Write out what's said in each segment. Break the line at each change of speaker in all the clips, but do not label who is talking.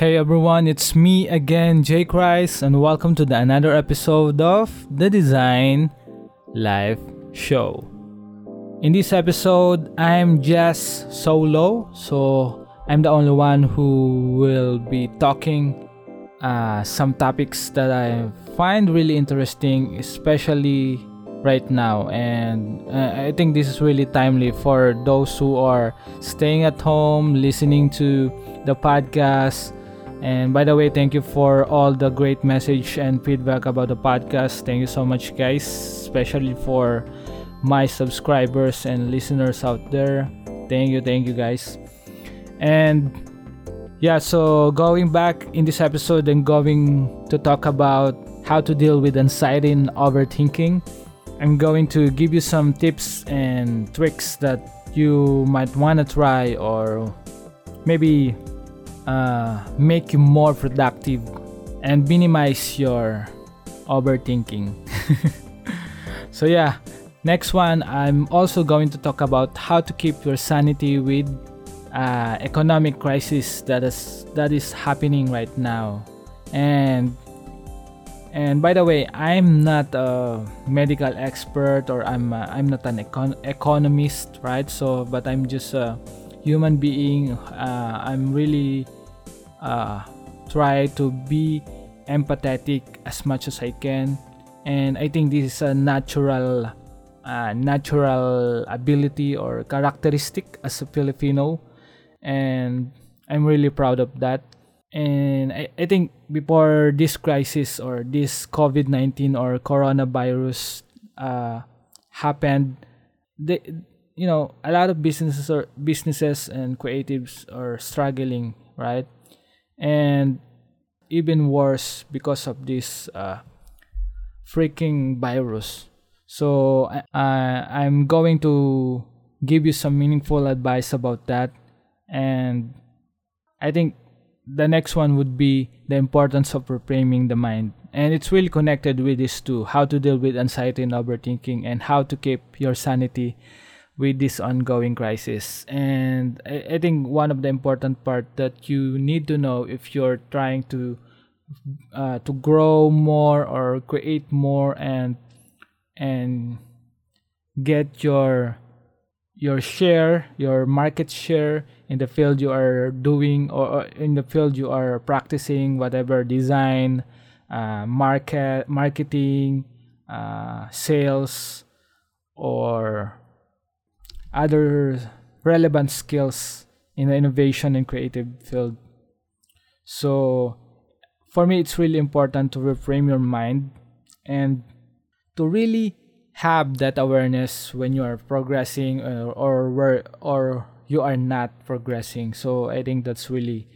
Hey everyone, it's me again, Jaychrist, and welcome to the another episode of the Design Life Show. In this episode, I'm just solo, so I'm the only one who will be talking uh, some topics that I find really interesting, especially right now. And uh, I think this is really timely for those who are staying at home, listening to the podcast and by the way, thank you for all the great message and feedback about the podcast. Thank you so much, guys, especially for my subscribers and listeners out there. Thank you, thank you, guys. And yeah, so going back in this episode and going to talk about how to deal with anxiety and overthinking, I'm going to give you some tips and tricks that you might want to try or maybe uh, make you more productive and minimize your overthinking. so, yeah, next one, I'm also going to talk about how to keep your sanity with uh, economic crisis that is that is happening right now. And and by the way i'm not a medical expert or i'm uh, i'm not an econ- economist right? So but i'm just a human being. Uh, i'm really uh, try to be empathetic as much as I can. And I think this is a natural uh, natural ability or characteristic as a Filipino. And I'm really proud of that. And I, I think before this crisis or this COVID-19 or coronavirus uh, happened they you know a lot of businesses or businesses and creatives are struggling right and even worse because of this uh, freaking virus. So uh, I'm going to give you some meaningful advice about that, and I think the next one would be the importance of reframing the mind. And it's really connected with this too how to deal with anxiety and overthinking, and how to keep your sanity with this ongoing crisis. And I, I think one of the important part that you need to know if you're trying to uh, to grow more or create more and and get your your share your market share in the field you are doing or in the field you are practicing whatever design uh, market marketing uh, sales or other relevant skills in the innovation and creative field. So, for me, it's really important to reframe your mind and to really have that awareness when you are progressing or, or where or you are not progressing. So, I think that's really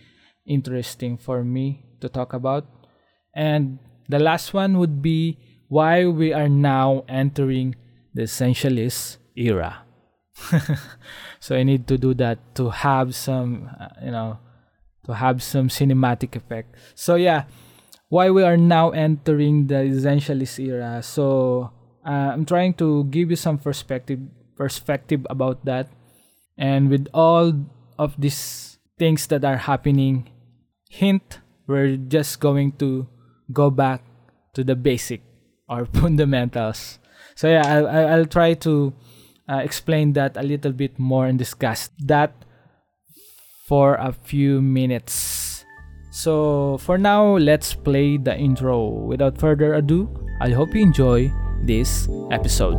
interesting for me to talk about. And the last one would be why we are now entering the essentialist era. so I need to do that to have some, uh, you know, to have some cinematic effect. So yeah, why we are now entering the essentialist era. So uh, I'm trying to give you some perspective perspective about that, and with all of these things that are happening, hint we're just going to go back to the basic or fundamentals. So yeah, I'll, I'll try to uh, explain that a little bit more and discuss that for a few minutes. So, for now, let's play the intro. Without further ado, I hope you enjoy this episode.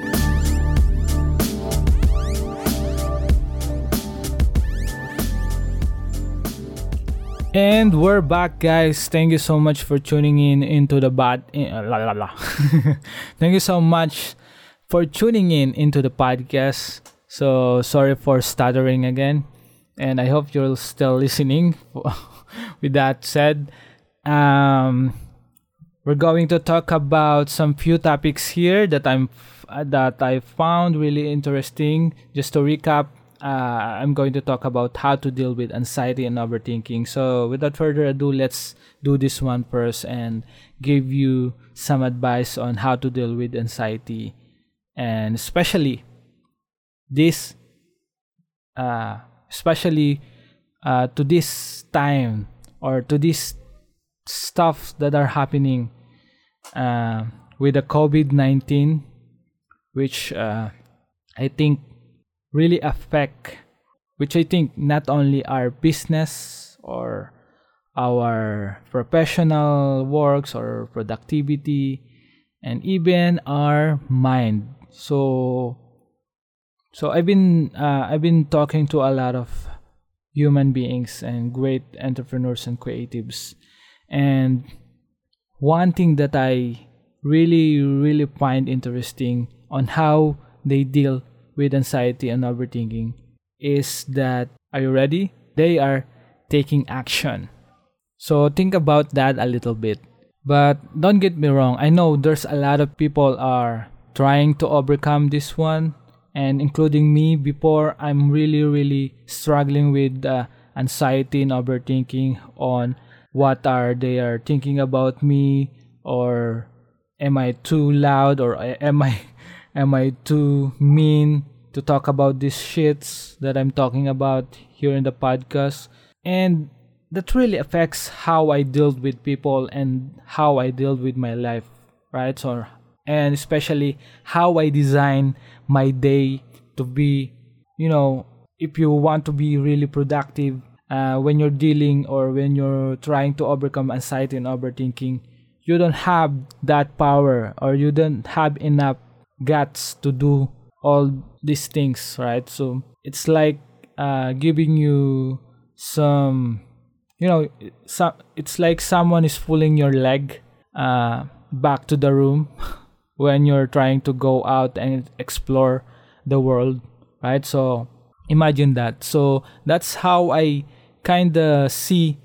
And we're back, guys. Thank you so much for tuning in into the bad. Uh, la, la, la. Thank you so much for tuning in into the podcast. So sorry for stuttering again, and I hope you're still listening. With that said, um, we're going to talk about some few topics here that I'm that I found really interesting. Just to recap, uh, I'm going to talk about how to deal with anxiety and overthinking. So, without further ado, let's do this one first and give you some advice on how to deal with anxiety and especially this uh, especially uh, to this time or to this stuff that are happening uh, with the covid-19 which uh, i think really affect which i think not only our business or our professional works or productivity and even our mind. So so i've been uh, i've been talking to a lot of human beings and great entrepreneurs and creatives. And one thing that i really really find interesting on how they deal with anxiety and overthinking is that are you ready? They are taking action. So think about that a little bit. But don't get me wrong i know there's a lot of people are trying to overcome this one and including me before i'm really really struggling with uh, anxiety and overthinking on what are they are thinking about me or am i too loud or am i am i too mean to talk about these shits that i'm talking about here in the podcast? And that really affects how i deal with people and how i deal with my life right so and especially how I design my day to be, you know, if you want to be really productive uh, when you're dealing or when you're trying to overcome anxiety and overthinking, you don't have that power or you don't have enough guts to do all these things, right? So it's like uh, giving you some, you know, some, it's like someone is pulling your leg uh, back to the room. when you're trying to go out and explore the world, right? So imagine that. So that's how I kind of see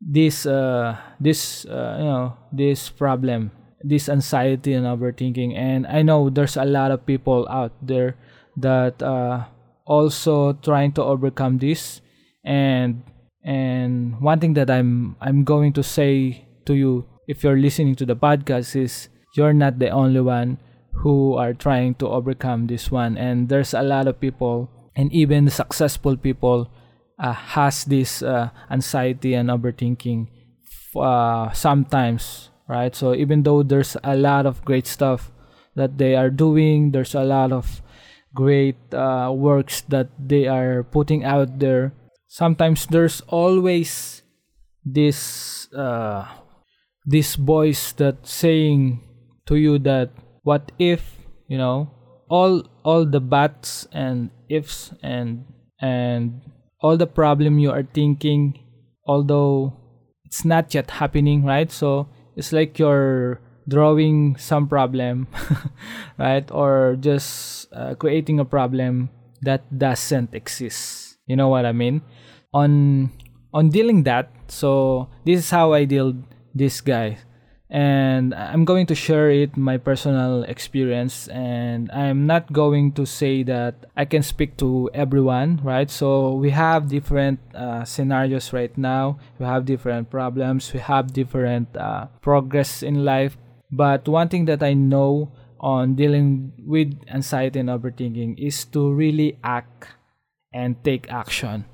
this uh this uh, you know this problem this anxiety and overthinking. And i know there's a lot of people out there that uh also trying to overcome this. And and one thing that i'm i'm going to say to you if you're listening to the podcast is you're not the only one who are trying to overcome this one. And there's a lot of people and even successful people uh, has this uh, anxiety and overthinking uh, sometimes right? So even though there's a lot of great stuff that they are doing there's a lot of great uh, works that they are putting out there sometimes there's always this uh, this voice that saying to you that what if you know all all the buts and ifs and and all the problem you are thinking although it's not yet happening right? So it's like you're drawing some problem right? Or just uh, creating a problem that doesn't exist. You know what i mean? On on dealing that so this is how i deal this guy and I'm going to share it my personal experience and I'm not going to say that I can speak to everyone right? So we have different uh, scenarios right now. We have different problems. We have different uh, progress in life. But one thing that I know on dealing with anxiety and overthinking is to really act and take action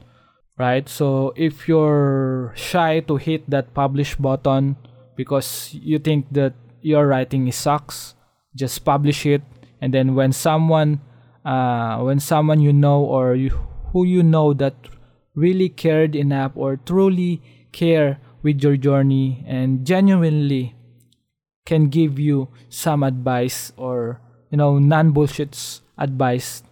right? So if you're shy to hit that publish button because you think that your writing sucks just publish it. And then when someone uh, when someone you know or you, who you know that really cared enough or truly care with your journey and genuinely can give you some advice or you know non bullshit advice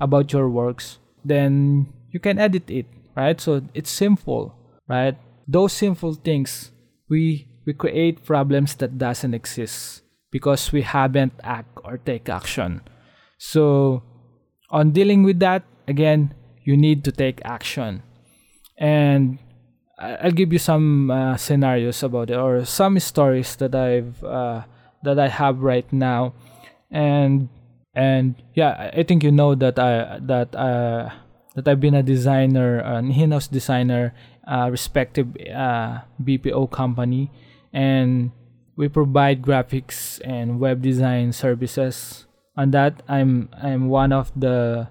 about your works then you can edit it right? So it's simple right? Those simple things we we create problems that doesn't exist because we haven't act or take action. So on dealing with that, again, you need to take action. And I'll give you some uh, scenarios about it or some stories that I've uh, that I have right now, and and yeah, I think you know that I that uh, that I've been a designer, an in-house designer, uh, respective uh, BPO company, and we provide graphics and web design services. On that, I'm I'm one of the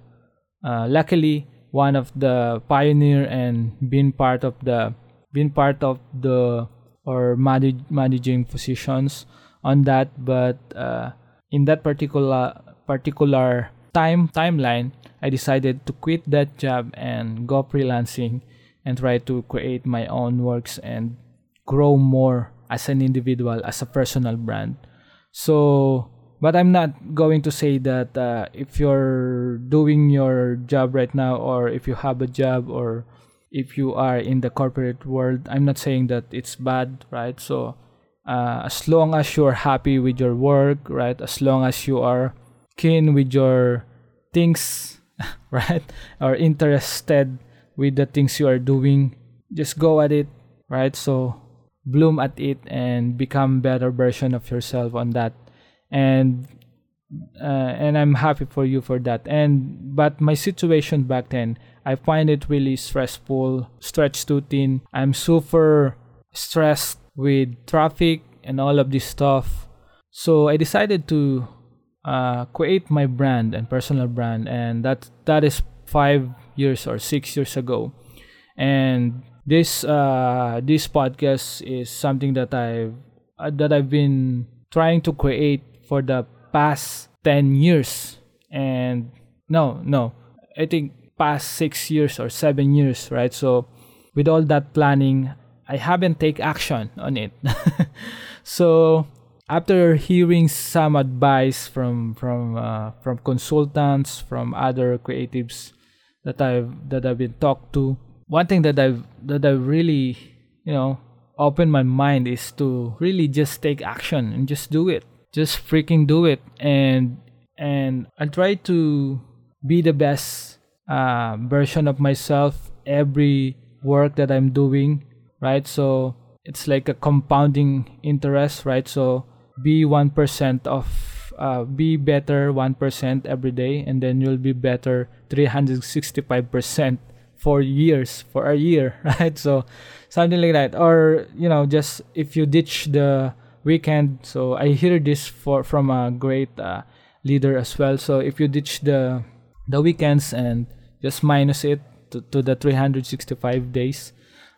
uh, luckily one of the pioneer and been part of the been part of the or manage, managing positions on that but uh, in that particular particular time timeline i decided to quit that job and go freelancing and try to create my own works and grow more as an individual as a personal brand. So but i'm not going to say that uh, if you're doing your job right now or if you have a job or if you are in the corporate world i'm not saying that it's bad right? So uh, as long as you're happy with your work right? As long as you are keen with your things right? Or interested with the things you are doing just go at it right? So bloom at it and become better version of yourself on that. And uh, and I'm happy for you for that. And but my situation back then I find it really stressful stretched too thin. I'm super stressed with traffic and all of this stuff. So I decided to uh, create my brand and personal brand and that that is five years or six years ago. And this uh, this podcast is something that I've uh, that I've been trying to create for the past 10 years. And no no i think past 6 years or 7 years right? So with all that planning i haven't take action on it. So after hearing some advice from from uh, from consultants from other creatives that i've that i've been talked to one thing that i've that i really you know open my mind is to really just take action and just do it. Just freaking do it. And and i try to be the best uh, version of myself every work that i'm doing right? So it's like a compounding interest right? So be 1% of uh, be better 1% every day and then you'll be better 365% for years for a year right so something like that or you know just if you ditch the weekend. So I hear this for from a great uh, leader as well. So if you ditch the the weekends and just minus it to, to the 365 days,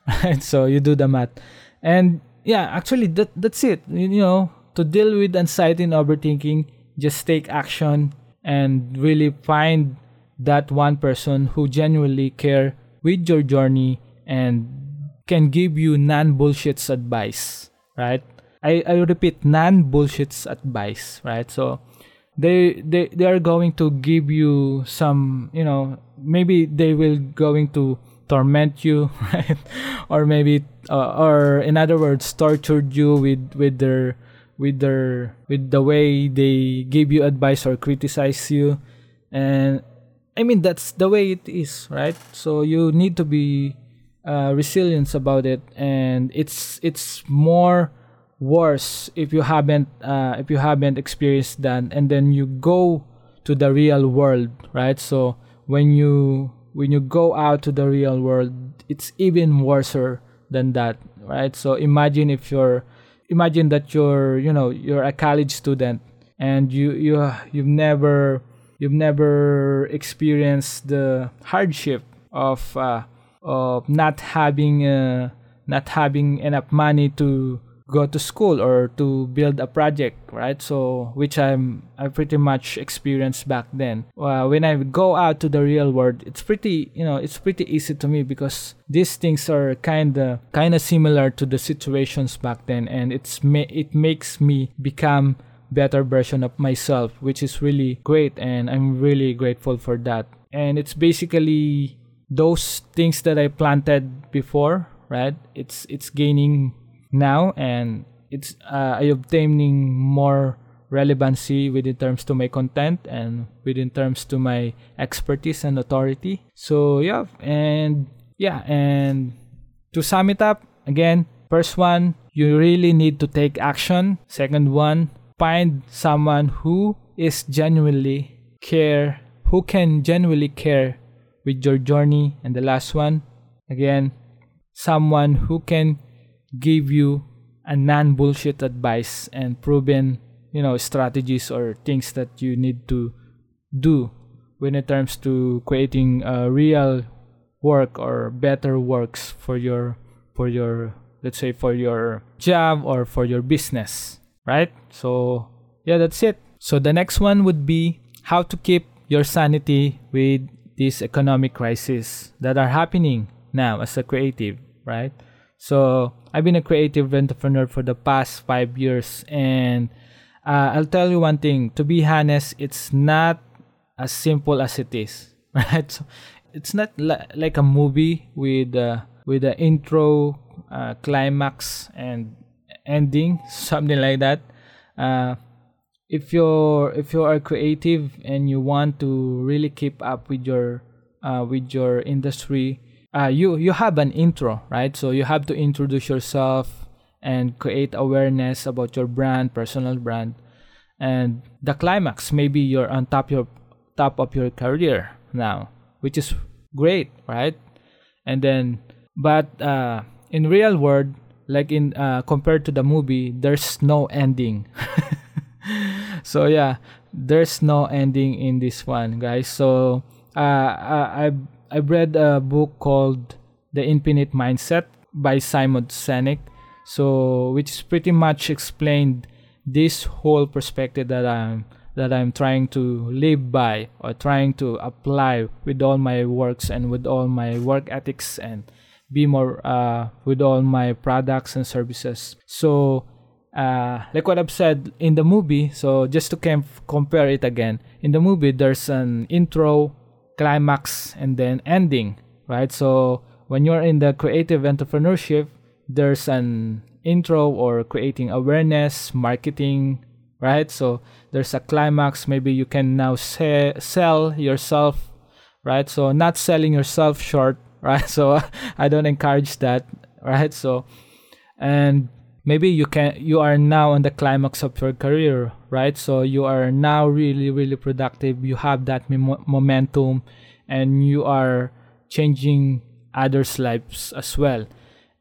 right? So you do the math, and yeah, actually that that's it. You, you know, to deal with anxiety and overthinking, just take action and really find that one person who genuinely care with your journey and can give you non bullshits advice, right? I, I repeat non bullshits advice, right? So they they they are going to give you some, you know, maybe they will going to torment you, right? or maybe uh, or in other words, tortured you with with their with their with the way they give you advice or criticize you and i mean that's the way it is right? So you need to be uh, resilient about it. And it's it's more worse if you haven't uh, if you haven't experienced that. And then you go to the real world right? So when you when you go out to the real world it's even worse than that right? So imagine if you're imagine that you're you know you're a college student and you you you've never you've never experienced the hardship of uh, of not having uh, not having enough money to go to school or to build a project right? So which i'm i pretty much experienced back then. Uh, when i go out to the real world it's pretty you know it's pretty easy to me because these things are kind of kind of similar to the situations back then. And it's ma- it makes me become better version of myself which is really great and i'm really grateful for that and it's basically those things that i planted before right it's it's gaining now and it's uh, I obtaining more relevancy within terms to my content and within terms to my expertise and authority. So yeah, and yeah, and to sum it up, again, first one, you really need to take action. Second one, find someone who is genuinely care, who can genuinely care with your journey. And the last one, again, someone who can give you a non bullshit advice and proven, you know, strategies or things that you need to do when it comes to creating a real work or better works for your for your let's say for your job or for your business right? So yeah that's it. So the next one would be how to keep your sanity with this economic crisis that are happening now as a creative right? So i've been a creative entrepreneur for the past five years and uh, i'll tell you one thing to be honest it's not as simple as it is right? So it's not li- like a movie with uh, with the intro uh, climax and ending something like that. Uh, if you're if you are creative and you want to really keep up with your uh, with your industry uh, you you have an intro right? So you have to introduce yourself and create awareness about your brand personal brand. And the climax maybe you're on top your top of your career now which is great right? And then but uh, in real world like in uh, compared to the movie there's no ending. So yeah there's no ending in this one guys. So uh, I, I've read a book called the infinite mindset by simon sinek. So which pretty much explained this whole perspective that i'm that i'm trying to live by or trying to apply with all my works and with all my work ethics and be more uh, with all my products and services. So, uh, like what I've said in the movie, so just to com- compare it again, in the movie there's an intro, climax, and then ending, right? So when you're in the creative entrepreneurship, there's an intro or creating awareness, marketing, right? So there's a climax. Maybe you can now say, sell yourself, right? So not selling yourself short right? So i don't encourage that right? So and maybe you can you are now on the climax of your career right? So you are now really really productive. You have that momentum and you are changing others lives as well.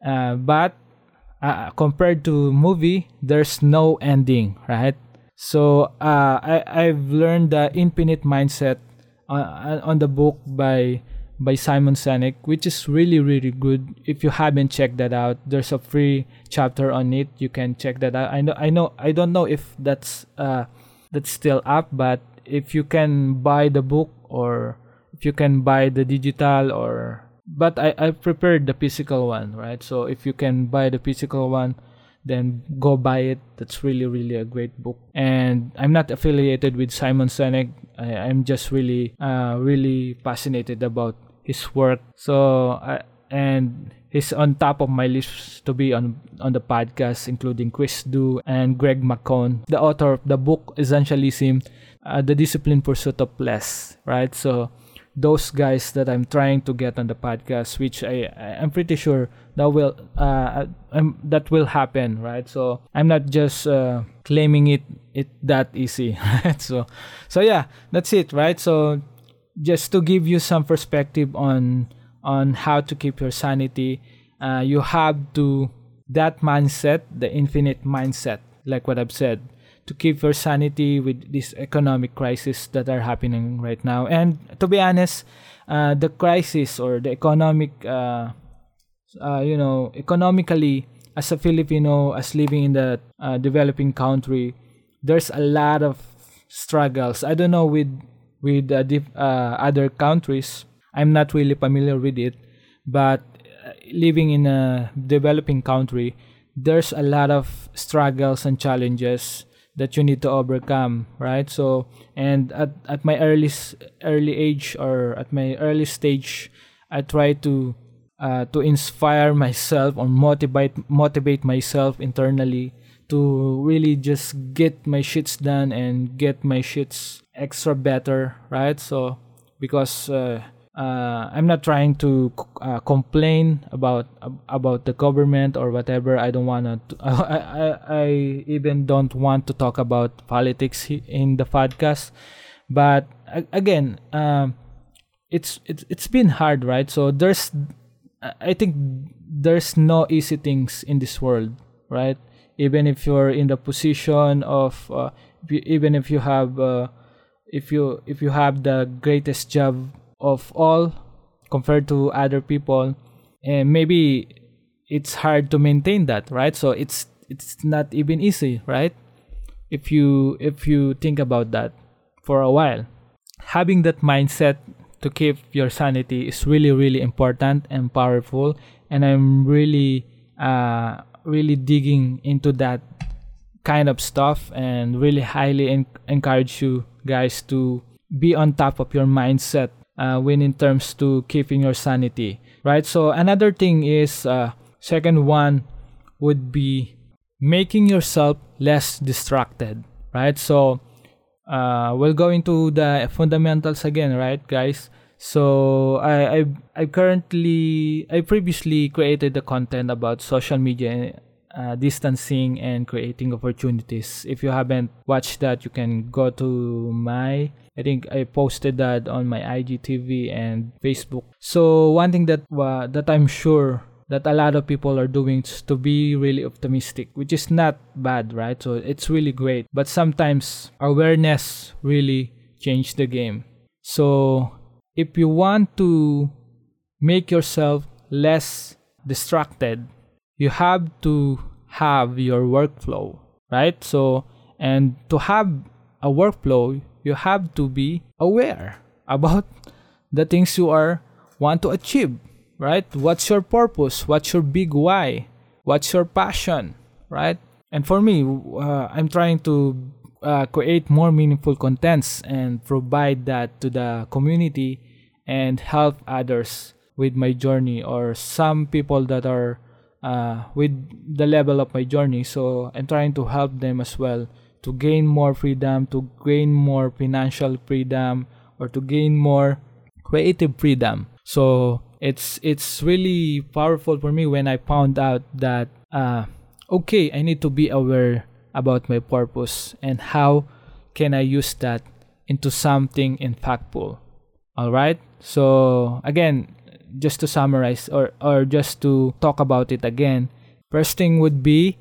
Uh, but uh, compared to movie there's no ending right? So uh, I, i've learned the infinite mindset on, uh, on the book by by Simon Sinek, which is really really good. If you haven't checked that out, there's a free chapter on it. You can check that out. I know I know I don't know if that's uh that's still up, but if you can buy the book or if you can buy the digital or but I I prepared the physical one, right? So if you can buy the physical one, then go buy it. That's really, really a great book. And I'm not affiliated with Simon Sinek. I, am just really, uh, really fascinated about his work. So and he's on top of my list to be on on the podcast, including Chris Do and Greg McKeown, the author of the book Essentialism, uh, the discipline pursuit of less. Right, so those guys that I'm trying to get on the podcast, which I I'm pretty sure that will uh um, that will happen, right? So I'm not just uh, claiming it it that easy, right? So so yeah, that's it, right? So just to give you some perspective on on how to keep your sanity, uh, you have to that mindset, the infinite mindset, like what I've said, to keep your sanity with this economic crisis that are happening right now. And to be honest, uh, the crisis or the economic, uh, uh, you know, economically, as a Filipino, as living in the uh, developing country, there's a lot of struggles. I don't know with with uh, dif- uh, other countries. I'm not really familiar with it, but uh, living in a developing country, there's a lot of struggles and challenges that you need to overcome, right? So, and at, at my early early age or at my early stage, I try to uh, to inspire myself or motivate motivate myself internally to really just get my shits done and get my shits extra better, right? So because uh, uh, I'm not trying to uh, complain about about the government or whatever. I don't want to. I, I even don't want to talk about politics in the podcast. But again, um, it's it's it's been hard, right? So there's, I think there's no easy things in this world, right? Even if you're in the position of, uh, even if you have, uh, if you if you have the greatest job of all compared to other people and maybe it's hard to maintain that right? So it's it's not even easy right? If you if you think about that for a while having that mindset to keep your sanity is really really important and powerful. And i'm really uh really digging into that kind of stuff and really highly en- encourage you guys to be on top of your mindset uh, when in terms to keeping your sanity right? So another thing is uh, second one would be making yourself less distracted right? So uh, we'll go into the fundamentals again right guys so I, I I currently I previously created the content about social media uh, distancing and creating opportunities. If you haven't watched that, you can go to my. I think I posted that on my IGTV and Facebook. So one thing that uh, that I'm sure that a lot of people are doing to be really optimistic, which is not bad, right? So it's really great. But sometimes awareness really changed the game. So if you want to make yourself less distracted you have to have your workflow, right? So, and to have a workflow, you have to be aware about the things you are want to achieve, right? What's your purpose? What's your big why? What's your passion, right? And for me, uh, I'm trying to uh, create more meaningful contents and provide that to the community and help others with my journey or some people that are uh, with the level of my journey. So I'm trying to help them as well to gain more freedom, to gain more financial freedom, or to gain more creative freedom. So it's it's really powerful for me when I found out that uh, okay, I need to be aware about my purpose and how can I use that into something impactful. All right. So again, just to summarize or, or just to talk about it again, first thing would be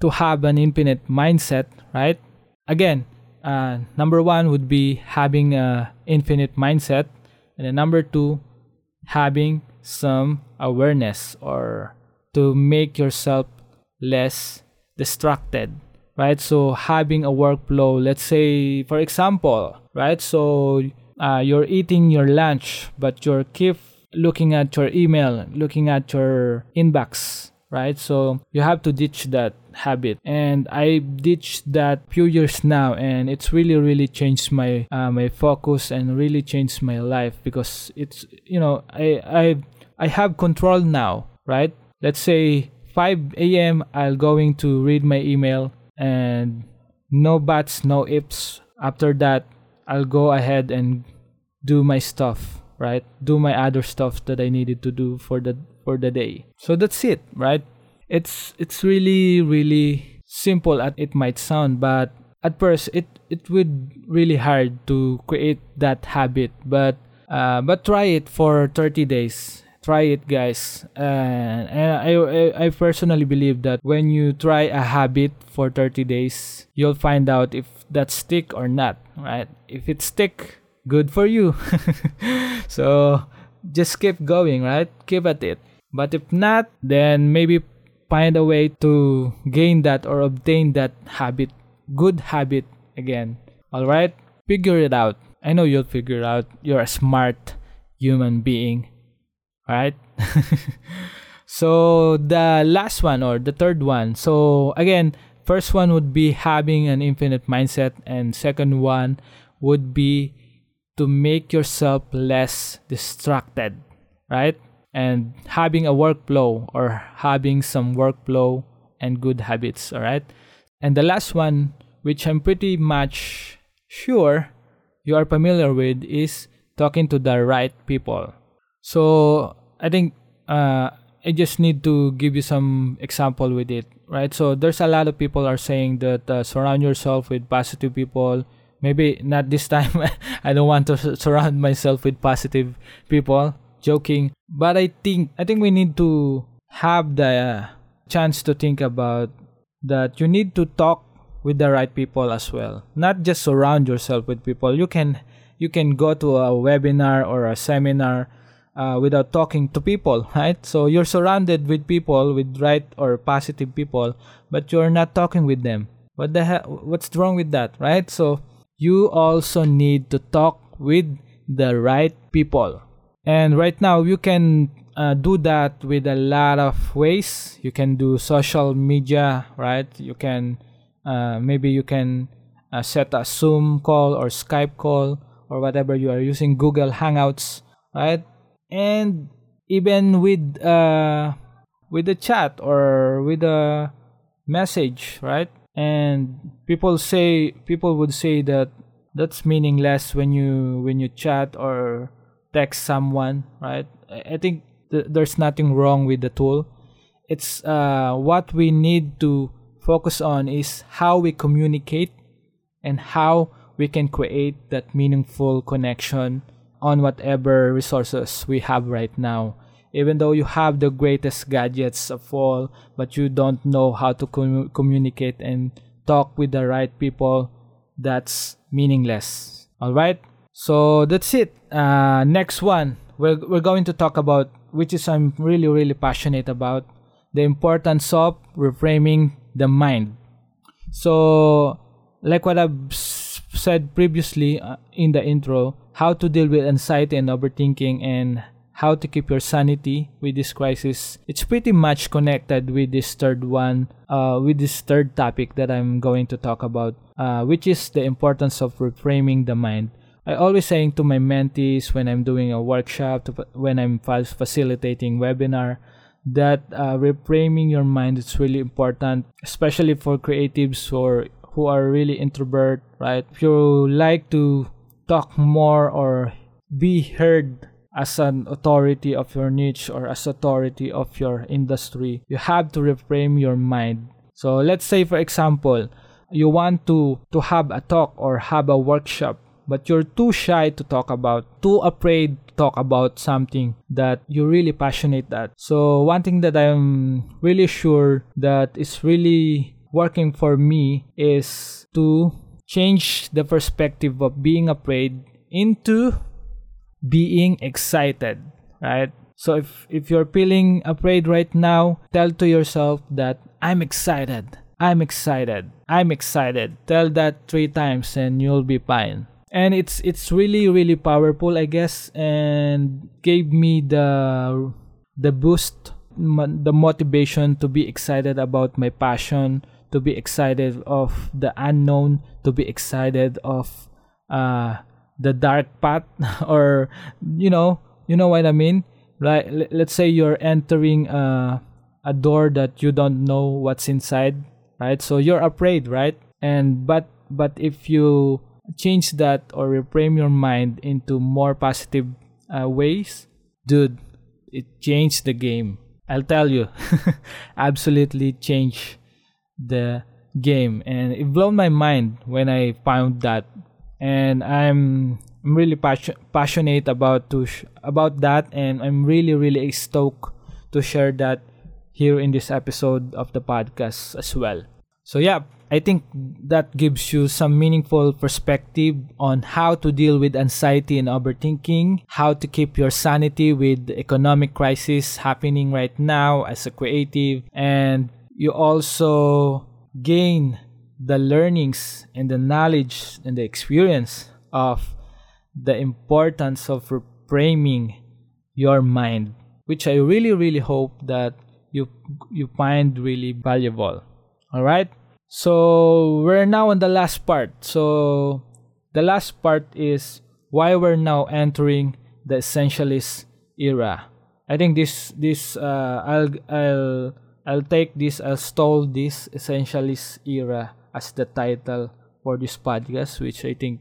to have an infinite mindset, right? Again, uh, number one would be having a infinite mindset, and then number two, having some awareness or to make yourself less distracted right so having a workflow let's say for example right so uh, you're eating your lunch but you're keep looking at your email, looking at your inbox, right? So you have to ditch that habit. And I ditched that few years now, and it's really, really changed my uh, my focus and really changed my life because it's you know I I I have control now, right? Let's say 5 a.m. I'll going to read my email and no buts, no ifs. After that, I'll go ahead and do my stuff right? Do my other stuff that I needed to do for the for the day. So that's it, right? It's it's really really simple as it might sound, but at first it it would really hard to create that habit, but uh, but try it for 30 days. Try it, guys. Uh, and I, I I personally believe that when you try a habit for 30 days, you'll find out if that stick or not, right? If it stick, good for you. so just keep going, right? Keep at it. But if not, then maybe find a way to gain that or obtain that habit, good habit again. All right? Figure it out. I know you'll figure it out. You're a smart human being, right? so the last one or the third one. So again, first one would be having an infinite mindset and second one would be to make yourself less distracted, right? And having a workflow or having some workflow and good habits, all right? And the last one, which I'm pretty much sure you are familiar with, is talking to the right people, So I think uh, I just need to give you some example with it, right? So there's a lot of people are saying that uh, surround yourself with positive people. Maybe not this time. I don't want to surround myself with positive people. Joking, but I think I think we need to have the uh, chance to think about that. You need to talk with the right people as well. Not just surround yourself with people. You can you can go to a webinar or a seminar uh, without talking to people, right? So you're surrounded with people, with right or positive people, but you're not talking with them. What the hell? What's wrong with that, right? So you also need to talk with the right people. And right now, you can uh, do that with a lot of ways. You can do social media, right? You can uh, maybe you can uh, set a Zoom call or Skype call or whatever you are using, Google Hangouts, right? and even with uh with the chat or with a message right and people say people would say that that's meaningless when you when you chat or text someone right i think th- there's nothing wrong with the tool it's uh what we need to focus on is how we communicate and how we can create that meaningful connection on whatever resources we have right now. Even though you have the greatest gadgets of all, but you don't know how to com- communicate and talk with the right people, that's meaningless. All right. So that's it. Uh, next one, we're we're going to talk about which is I'm really really passionate about the importance of reframing the mind. So, like what I've said previously uh, in the intro, how to deal with anxiety and overthinking and how to keep your sanity with this crisis. It's pretty much connected with this third one uh, with this third topic that i'm going to talk about uh, which is the importance of reframing the mind. I always saying to my mentees when i'm doing a workshop to, when i'm facilitating webinar that uh, reframing your mind is really important especially for creatives or who are really introvert right? If you like to talk more or be heard as an authority of your niche or as authority of your industry you have to reframe your mind. So let's say for example you want to to have a talk or have a workshop but you're too shy to talk about too afraid to talk about something that you're really passionate at. So one thing that i'm really sure that is really working for me is to change the perspective of being afraid into being excited, right? So if if you're feeling afraid right now, tell to yourself that I'm excited. I'm excited. I'm excited. Tell that 3 times and you'll be fine. And it's it's really really powerful, I guess, and gave me the the boost the motivation to be excited about my passion to be excited of the unknown, to be excited of uh, the dark path, or you know, you know what I mean. Like let's say you're entering a a door that you don't know what's inside, right? So you're afraid, right? And but but if you change that or reframe your mind into more positive uh, ways, dude, it changed the game. I'll tell you, absolutely changed the game and it blew my mind when I found that and I'm I'm really passion, passionate about to sh- about that and I'm really really stoked to share that here in this episode of the podcast as well. So yeah, I think that gives you some meaningful perspective on how to deal with anxiety and overthinking, how to keep your sanity with the economic crisis happening right now as a creative and you also gain the learnings and the knowledge and the experience of the importance of reframing your mind which i really really hope that you you find really valuable. All right? So we're now on the last part. So the last part is why we're now entering the essentialist era. I think this this uh, i'll i'll I'll take this, I'll stole this Essentialist Era as the title for this podcast, which I think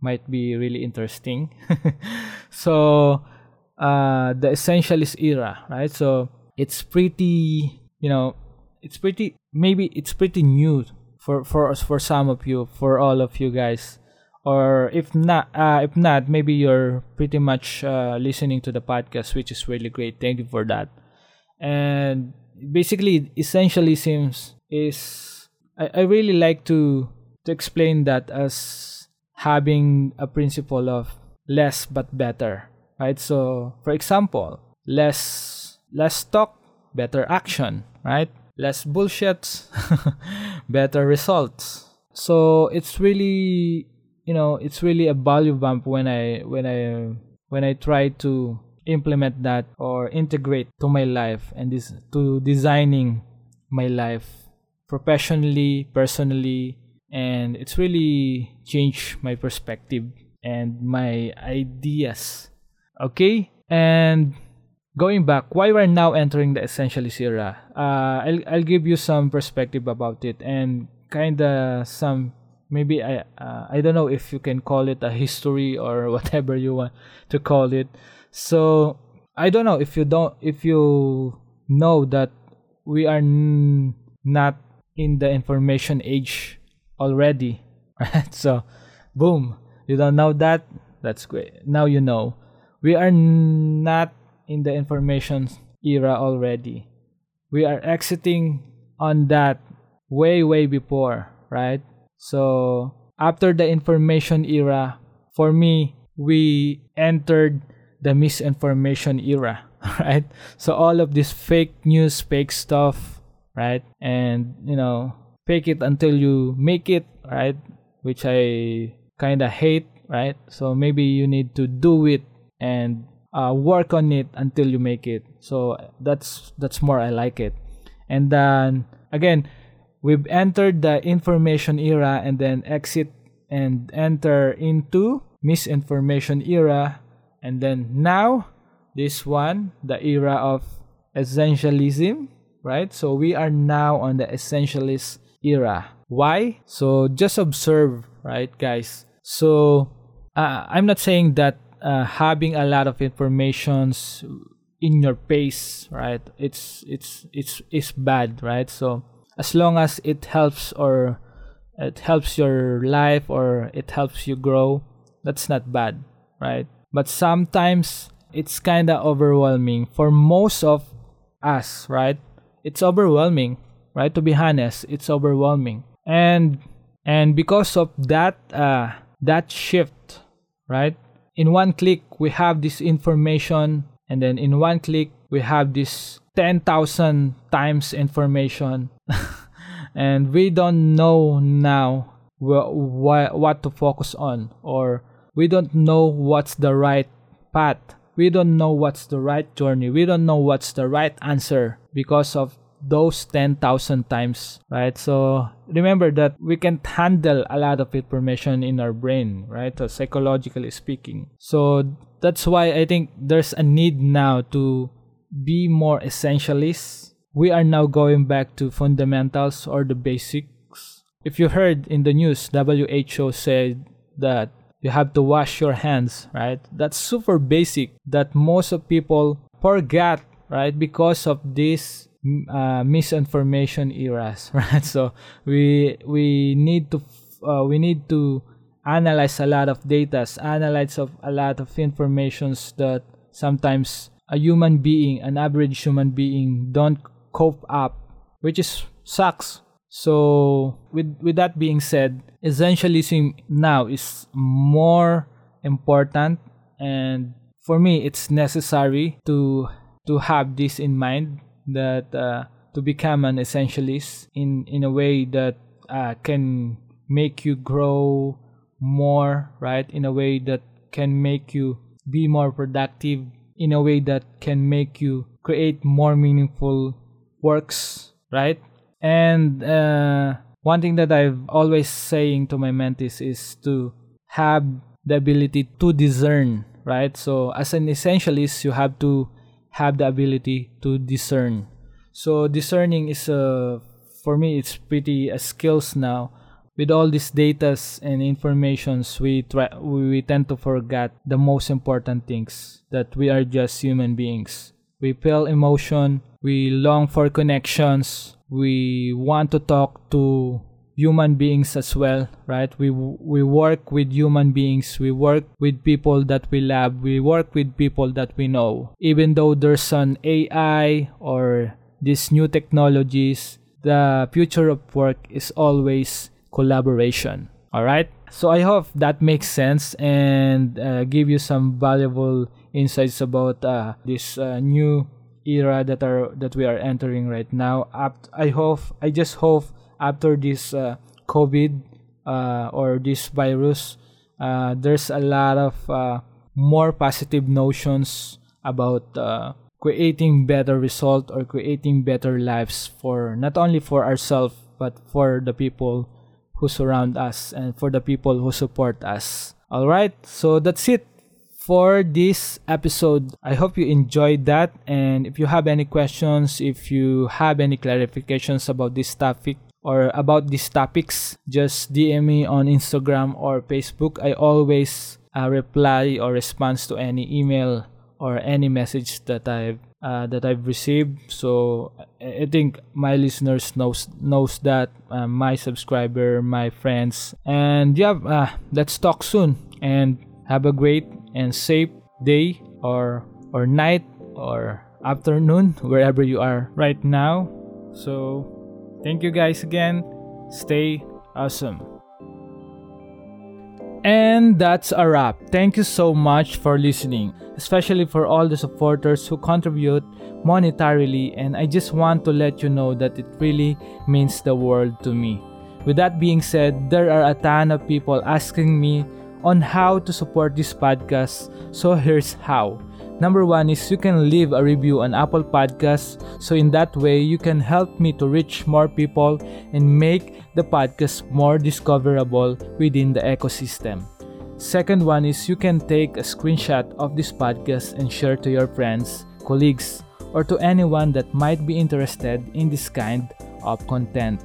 might be really interesting. so, uh, the essentialist era, right? So it's pretty, you know, it's pretty maybe it's pretty new for for us for some of you, for all of you guys, or if not, uh, if not, maybe you're pretty much uh, listening to the podcast, which is really great. Thank you for that. And basically, essentialism is I, I really like to to explain that as having a principle of less but better right? So for example less less talk better action right? Less bullshit better results. So it's really you know it's really a value bump when i when i when i try to implement that or integrate to my life and this to designing my life professionally personally and it's really changed my perspective and my ideas. Okay? And going back why we're now entering the essentialist era? Uh, I'll, I'll give you some perspective about it and kind of some maybe I uh, I don't know if you can call it a history or whatever you want to call it. So I don't know if you don't if you know that we are n- not in the information age already. Right so boom you don't know that? That's great. Now you know. We are not in the information era already. We are exiting on that way way before right? So after the information era for me we entered the misinformation era right? So all of this fake news fake stuff right and you know fake it until you make it, right? Which I kind of hate, right? So maybe you need to do it and uh, work on it until you make it. So that's that's more I like it. And then again, we've entered the information era and then exit and enter into misinformation era and then now this one the era of essentialism right so we are now on the essentialist era. Why? So just observe, right, guys? So uh, I'm not saying that uh, having a lot of informations in your face, right? It's it's it's it's bad, right? So as long as it helps or it helps your life or it helps you grow, that's not bad, right? But sometimes it's kind of overwhelming for most of us, right? It's overwhelming right? To be honest it's overwhelming. And and because of that uh, that shift right? In one click we have this information and then in one click we have this 10,000 times information. And we don't know now wh- wh- what to focus on or we don't know what's the right path. We don't know what's the right journey. We don't know what's the right answer because of those 10,000 times, right? So remember that we can't handle a lot of information in our brain, right? So psychologically speaking. So that's why I think there's a need now to be more essentialist. We are now going back to fundamentals or the basics. If you heard in the news, WHO said that you have to wash your hands, right? That's super basic that most of people forget, right? Because of this uh, misinformation eras right so we we need to uh, we need to analyze a lot of data analyze of a lot of informations that sometimes a human being an average human being don't cope up which is sucks so with with that being said essentialism now is more important and for me it's necessary to to have this in mind that uh, to become an essentialist in in a way that uh, can make you grow more right? In a way that can make you be more productive in a way that can make you create more meaningful works right? And uh, one thing that i've always saying to my mentees is to have the ability to discern right? So as an essentialist you have to have the ability to discern. So discerning is a for me it's pretty a skills now with all these datas and informations, we try we tend to forget the most important things that we are just human beings. We feel emotion, we long for connections, we want to talk to human beings as well right? We we work with human beings. We work with people that we love. We work with people that we know. Even though there's an ai or these new technologies the future of work is always collaboration. All right? So i hope that makes sense and uh, give you some valuable insights about uh, this uh, new era that are that we are entering right now. I hope I just hope after this uh, COVID uh, or this virus, uh, there's a lot of uh, more positive notions about uh, creating better result or creating better lives for not only for ourselves but for the people who surround us and for the people who support us. All right, so that's it for this episode. I hope you enjoyed that. And if you have any questions, if you have any clarifications about this topic or about these topics, just DM me on Instagram or Facebook. I always uh, reply or respond to any email or any message that I've uh, that I've received. So I think my listeners knows knows that uh, my subscriber, my friends, and yeah, uh, let's talk soon and have a great and safe day or or night or afternoon wherever you are right now. So thank you guys again. Stay awesome. And that's a wrap. Thank you so much for listening, especially for all the supporters who contribute monetarily. And I just want to let you know that it really means the world to me. With that being said, there are a ton of people asking me on how to support this podcast. So here's how. Number one is you can leave a review on Apple Podcasts. So in that way, you can help me to reach more people and make the podcast more discoverable within the ecosystem. Second one is you can take a screenshot of this podcast and share to your friends, colleagues, or to anyone that might be interested in this kind of content.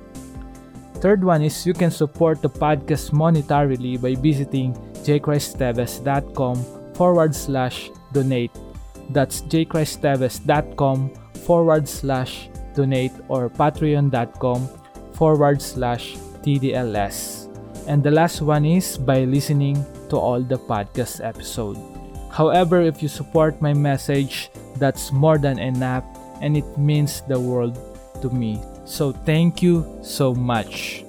Third one is you can support the podcast monetarily by visiting jaychristteves.com forward slash donate. That's jaychristteves.com forward slash donate or patreon.com forward slash TDLS. And the last one is by listening to all the podcast episode. However, if you support my message, that's more than enough and it means the world to me. So thank you so much.